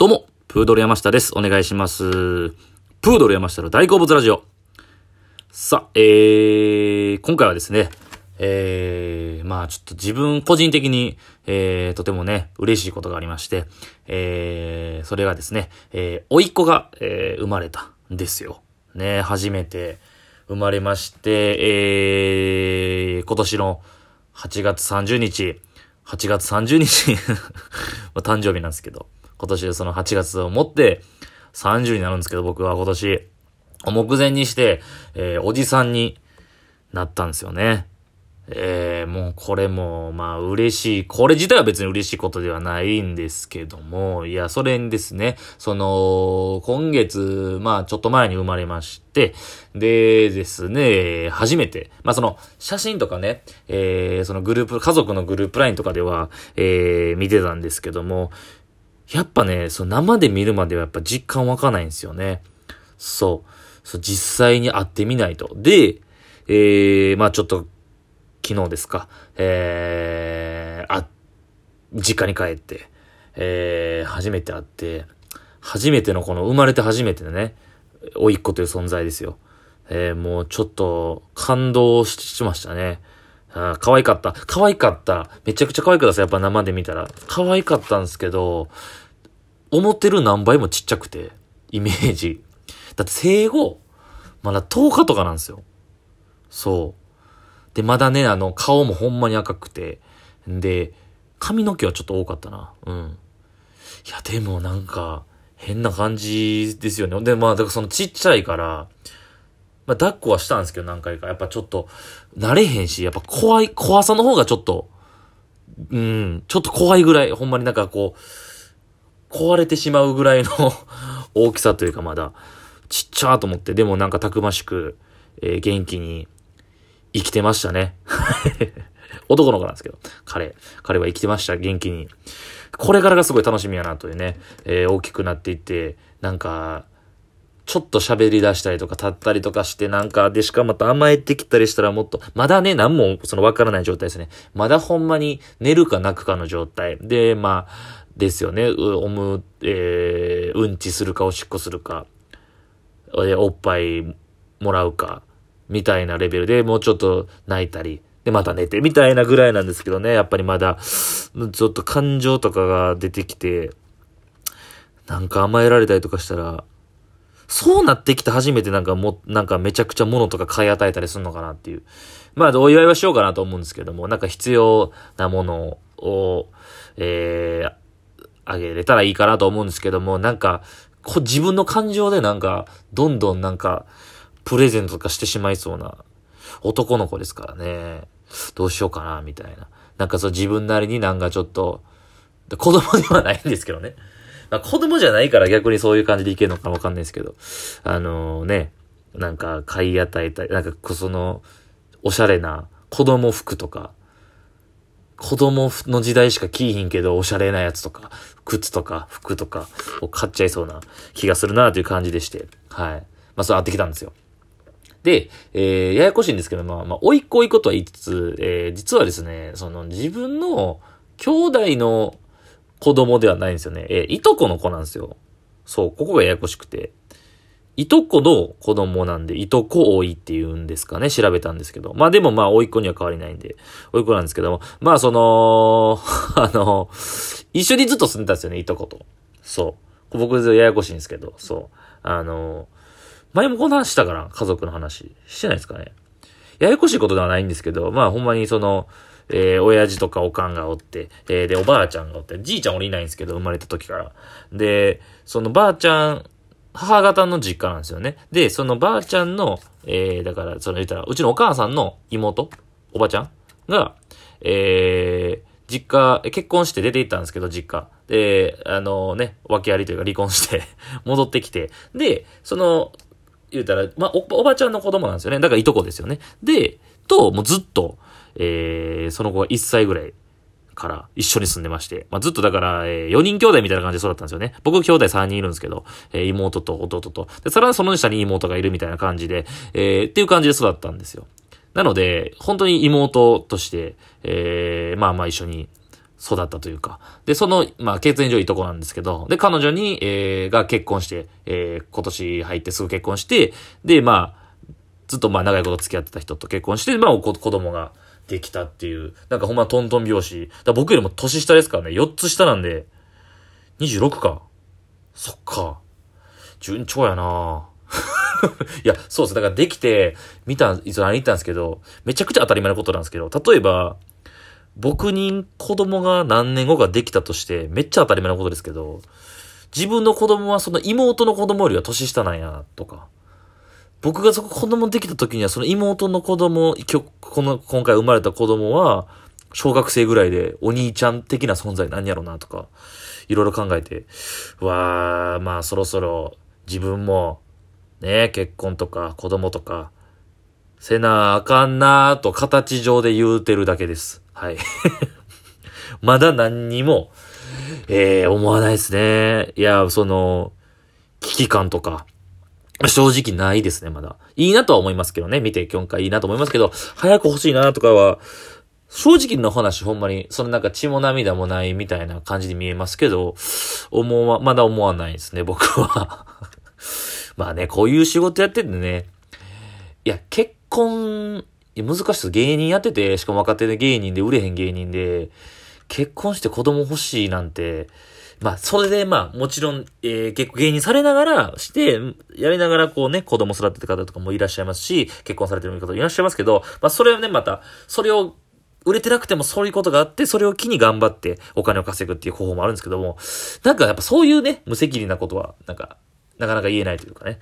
どうも、プードル山下です。お願いします。プードル山下の大好物ラジオ。さあ、えー、今回はですね、えー、まあちょっと自分個人的に、えー、とてもね、嬉しいことがありまして、えー、それがですね、えー、甥っ子が、えー、生まれたんですよ。ね、初めて生まれまして、えー、今年の8月30日、8月30日 誕生日なんですけど、今年でその8月をもって30になるんですけど、僕は今年、目前にして、えーおじさんになったんですよね。えーもうこれも、まあ嬉しい。これ自体は別に嬉しいことではないんですけども、いや、それにですね、その、今月、まあちょっと前に生まれまして、でですね、初めて、まあその、写真とかね、えーそのグループ、家族のグループラインとかでは、えー見てたんですけども、やっぱね、その生で見るまではやっぱ実感湧かないんですよね。そう。そう、実際に会ってみないと。で、えー、まあちょっと、昨日ですか、えー、あ、実家に帰って、えー、初めて会って、初めてのこの生まれて初めてのね、甥っ子という存在ですよ。えー、もうちょっと感動しましたね。あー可愛かった。可愛かった。めちゃくちゃ可愛かったです。やっぱ生で見たら。可愛かったんですけど、思ってる何倍もちっちゃくて、イメージ。だって生後、まだ10日とかなんですよ。そう。で、まだね、あの、顔もほんまに赤くて、で、髪の毛はちょっと多かったな。うん。いや、でもなんか、変な感じですよね。で、まあ、だからそのちっちゃいから、まあ、抱っこはしたんですけど、何回か。やっぱちょっと、慣れへんし、やっぱ怖い、怖さの方がちょっと、うん、ちょっと怖いぐらい、ほんまになんかこう、壊れてしまうぐらいの 大きさというかまだ、ちっちゃーと思って、でもなんかたくましく、えー元気に生きてましたね。男の子なんですけど、彼、彼は生きてました、元気に。これからがすごい楽しみやなというね、えー大きくなっていって、なんか、ちょっと喋り出したりとか立ったりとかしてなんか、で、しかもまた甘えてきたりしたらもっと、まだね、何もそのわからない状態ですね。まだほんまに寝るか泣くかの状態。で、まあ、ですよね。うおむ、えー、うんちするかおしっこするか、おっぱいもらうか、みたいなレベルでもうちょっと泣いたり、で、また寝て、みたいなぐらいなんですけどね。やっぱりまだ、ちょっと感情とかが出てきて、なんか甘えられたりとかしたら、そうなってきて初めてなんかも、なんかめちゃくちゃ物とか買い与えたりするのかなっていう。まあ、お祝いはしようかなと思うんですけども、なんか必要なものを、えー、あげれたらいいかなと思うんですけども、なんか、こ自分の感情でなんか、どんどんなんか、プレゼントとかしてしまいそうな男の子ですからね。どうしようかな、みたいな。なんかそう自分なりになんかちょっと、子供ではないんですけどね。まあ、子供じゃないから逆にそういう感じでいけるのかわかんないですけど。あのね、なんか買い与えたり、なんかその、おしゃれな子供服とか、子供の時代しか着いひんけど、おしゃれなやつとか、靴とか服とかを買っちゃいそうな気がするなという感じでして。はい。まあ、そう会ってきたんですよ。で、えー、ややこしいんですけど、まあ、まあ、おいっ子おいっ子とは言いつつ、えー、実はですね、その自分の兄弟の子供ではないんですよね。え、いとこの子なんですよ。そう、ここがややこしくて。いとこの子供なんで、いとこおいって言うんですかね、調べたんですけど。まあでもまあ、おいっ子には変わりないんで、おいっ子なんですけども、まあその、あの、一緒にずっと住んでたんですよね、いとこと。そう。僕ややこしいんですけど、そう。あの、前もこの話したから、家族の話。してないですかね。ややこしいことではないんですけど、まあほんまにその、えー、親父とかおかんがおって、えー、で、おばあちゃんがおって、じいちゃん俺いないんですけど、生まれた時から。で、そのばあちゃん、母方の実家なんですよね。で、そのばあちゃんの、えー、だから、その言ったら、うちのお母さんの妹、おばちゃんが、えー、実家、結婚して出て行ったんですけど、実家。で、あのね、訳ありというか離婚して 戻ってきて。で、その、言うたら、まあ、お、おばちゃんの子供なんですよね。だからいとこですよね。で、と、もうずっと、えー、その子が1歳ぐらいから一緒に住んでまして。まあ、ずっとだから、えー、4人兄弟みたいな感じで育ったんですよね。僕兄弟3人いるんですけど、えー、妹と弟と。で、さらにその下に妹がいるみたいな感じで、えー、っていう感じで育ったんですよ。なので、本当に妹として、えー、まあまあ一緒に育ったというか。で、その、まあ、血縁上いいとこなんですけど、で、彼女に、えー、が結婚して、えー、今年入ってすぐ結婚して、で、まあ、ずっとまあ長いこと付き合ってた人と結婚して、まあ子供ができたっていう、なんかほんまトントン拍子。だ僕よりも年下ですからね、4つ下なんで、26か。そっか。順調やな いや、そうです。だからできて、見た、いつ何言ったんですけど、めちゃくちゃ当たり前のことなんですけど、例えば、僕に子供が何年後かできたとして、めっちゃ当たり前のことですけど、自分の子供はその妹の子供よりは年下なんや、とか。僕がそこ子供できた時には、その妹の子供、この、今回生まれた子供は、小学生ぐらいでお兄ちゃん的な存在何やろなとか、いろいろ考えて、わー、まあそろそろ自分も、ね、結婚とか子供とか、せなあかんなーと形上で言うてるだけです。はい。まだ何にも、えー、思わないですね。いや、その、危機感とか、正直ないですね、まだ。いいなとは思いますけどね。見て今回いいなと思いますけど、早く欲しいなとかは、正直の話ほんまに、そのなんか血も涙もないみたいな感じに見えますけど、思わ、まだ思わないですね、僕は。まあね、こういう仕事やっててね、いや、結婚、難しいです。芸人やってて、しかも若手で芸人で売れへん芸人で、結婚して子供欲しいなんて、まあ、それでまあ、もちろん、えー、結構芸人されながらして、やりながらこうね、子供育てて方とかもいらっしゃいますし、結婚されてる方もいらっしゃいますけど、まあ、それをね、また、それを、売れてなくてもそういうことがあって、それを機に頑張ってお金を稼ぐっていう方法もあるんですけども、なんかやっぱそういうね、無責任なことは、なんか、なかなか言えないというかね。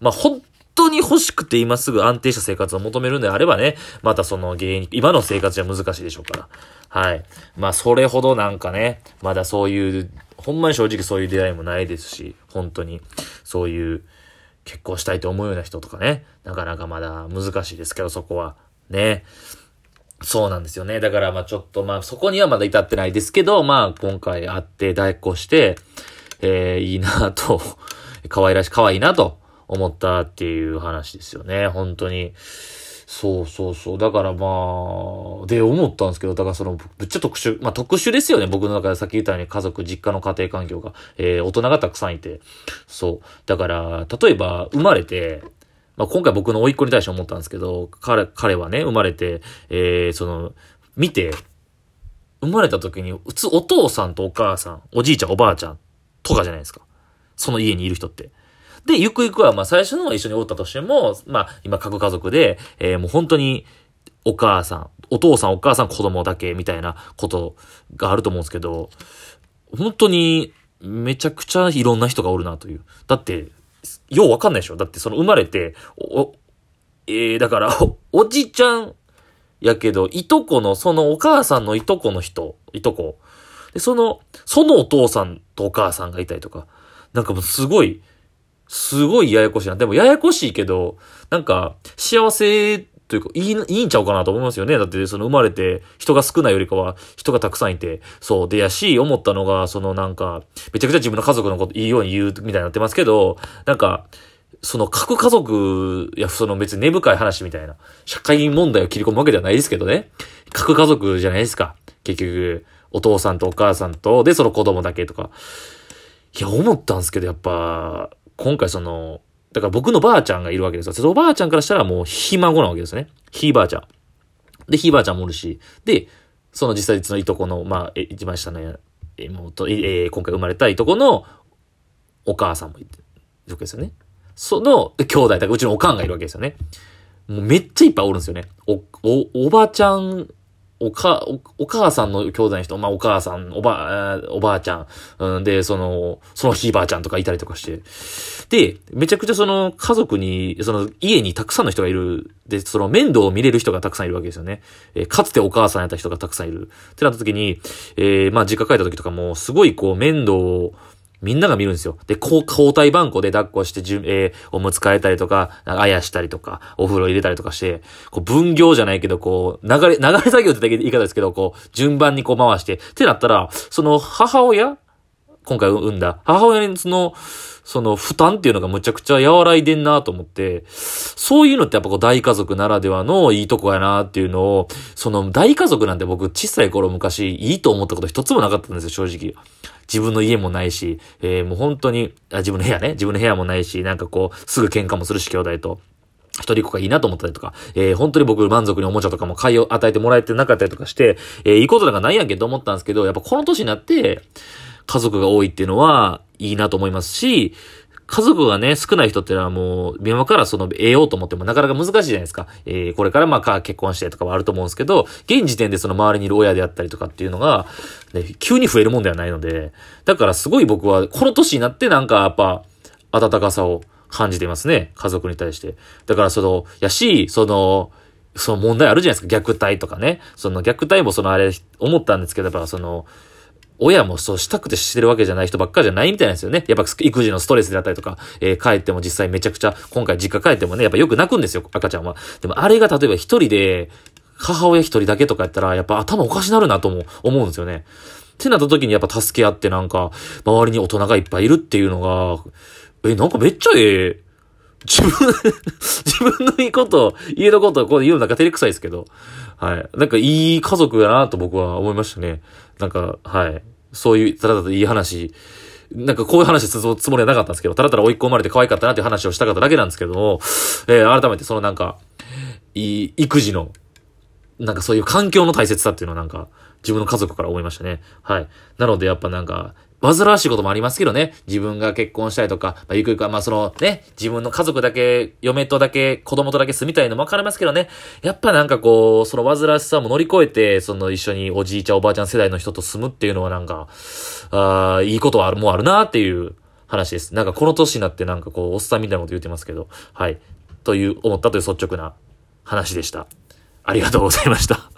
まあ、本当に欲しくて今すぐ安定した生活を求めるんであればね、またその芸人、今の生活じゃ難しいでしょうから。はい。まあ、それほどなんかね、まだそういうほんまに正直そういう出会いもないですし、本当に、そういう結婚したいと思うような人とかね、なかなかまだ難しいですけど、そこは。ね。そうなんですよね。だからまあちょっとまあそこにはまだ至ってないですけど、まあ今回会って代行して、えー、いいなと、可愛らしい、可愛いなと思ったっていう話ですよね。本当に。そうそうそう。だからまあ、で思ったんですけど、だからその、ぶっちゃ特殊、まあ特殊ですよね。僕の中でさっき言ったように家族、実家の家庭環境が、えー、大人がたくさんいて。そう。だから、例えば、生まれて、まあ今回僕の甥っ子に対して思ったんですけど、彼、彼はね、生まれて、えー、その、見て、生まれた時に、普通お父さんとお母さん、おじいちゃん、おばあちゃんとかじゃないですか。その家にいる人って。で、ゆくゆくは、まあ最初の一緒におったとしても、まあ今各家族で、えー、もう本当にお母さん、お父さんお母さん子供だけみたいなことがあると思うんですけど、本当にめちゃくちゃいろんな人がおるなという。だって、ようわかんないでしょだってその生まれて、お、えー、だからお、おじちゃんやけど、いとこの、そのお母さんのいとこの人、いとこ。で、その、そのお父さんとお母さんがいたりとか、なんかもうすごい、すごいややこしいな。でもややこしいけど、なんか、幸せというか、いい、いいんちゃうかなと思いますよね。だって、その生まれて人が少ないよりかは人がたくさんいて、そう。でやし、思ったのが、そのなんか、めちゃくちゃ自分の家族のこといいように言うみたいになってますけど、なんか、その各家族、いや、その別に根深い話みたいな、社会問題を切り込むわけではないですけどね。各家族じゃないですか。結局、お父さんとお母さんと、で、その子供だけとか。いや、思ったんですけど、やっぱ、今回その、だから僕のばあちゃんがいるわけですよ。そのおばあちゃんからしたらもうひ孫なわけですね。ひいばあちゃん。で、ひいばあちゃんもおるし、で、その実際そのいとこの、まあ、え、一番下の妹、えー、今回生まれたいとこのお母さんもいてるわけですよね。その兄弟、だからうちのおかんがいるわけですよね。もうめっちゃいっぱいおるんですよね。お、お、おばちゃんおか、お、お母さんの兄弟の人、まあ、お母さん、おば、おばあちゃん、うん、で、その、そのひいばあちゃんとかいたりとかして。で、めちゃくちゃその家族に、その家にたくさんの人がいる。で、その面倒を見れる人がたくさんいるわけですよね。えー、かつてお母さんやった人がたくさんいる。ってなった時に、えー、まあ、実家帰った時とかも、すごいこう、面倒を、みんなが見るんですよ。で、こう、交代番号で抱っこして、じゅえー、おむつ替えたりとか、あやしたりとか、お風呂入れたりとかして、こう、分業じゃないけど、こう、流れ、流れ作業って言い方ですけど、こう、順番にこう回して、ってなったら、その母親今回産んだ母親の、その負担っていうのがむちゃくちゃ和らいでんなと思って、そういうのってやっぱこう大家族ならではのいいとこやなっていうのを、その大家族なんて僕小さい頃昔いいと思ったこと一つもなかったんですよ、正直。自分の家もないし、えー、もう本当に、あ、自分の部屋ね、自分の部屋もないし、なんかこう、すぐ喧嘩もするし、兄弟と。一人っ子がいいなと思ったりとか、えー、本当に僕満足におもちゃとかも買いを与えてもらえてなかったりとかして、えー、いいことなんかないやんけと思ったんですけど、やっぱこの年になって、家族が多いっていうのは、いいなと思いますし、家族がね、少ない人っていうのはもう、今からその、得ようと思ってもなかなか難しいじゃないですか。えー、これからまあ、結婚してとかはあると思うんですけど、現時点でその周りにいる親であったりとかっていうのが、ね、急に増えるもんではないので、だからすごい僕は、この年になってなんかやっぱ、温かさを感じていますね。家族に対して。だからその、やし、その、その問題あるじゃないですか。虐待とかね。その虐待もそのあれ、思ったんですけど、やっぱその、親もそうしたくてしてるわけじゃない人ばっかじゃないみたいなんですよね。やっぱ育児のストレスであったりとか、えー、帰っても実際めちゃくちゃ、今回実家帰ってもね、やっぱよく泣くんですよ、赤ちゃんは。でもあれが例えば一人で、母親一人だけとかやったら、やっぱ頭おかしなるなとも思うんですよね。ってなった時にやっぱ助け合ってなんか、周りに大人がいっぱいいるっていうのが、え、なんかめっちゃええ、自分 自分のいいこと、家のことをこう言うのなんか照れくさいですけど、はい。なんかいい家族だなと僕は思いましたね。なんか、はい。そういう、ただただいい話、なんかこういう話するつもりはなかったんですけど、ただただ追い込まれて可愛かったなっていう話をしたかっただけなんですけども、えー、改めてそのなんか、いい、育児の、なんかそういう環境の大切さっていうのをなんか、自分の家族から思いましたね。はい。なのでやっぱなんか、煩わしいこともありますけどね。自分が結婚したりとか、まあ、ゆくゆくは、まあ、そのね、自分の家族だけ、嫁とだけ、子供とだけ住みたいのもわかりますけどね。やっぱなんかこう、その煩わしさも乗り越えて、その一緒におじいちゃんおばあちゃん世代の人と住むっていうのはなんか、ああ、いいことはある、もうあるなっていう話です。なんかこの年になってなんかこう、おっさんみたいなこと言ってますけど、はい。という、思ったという率直な話でした。ありがとうございました。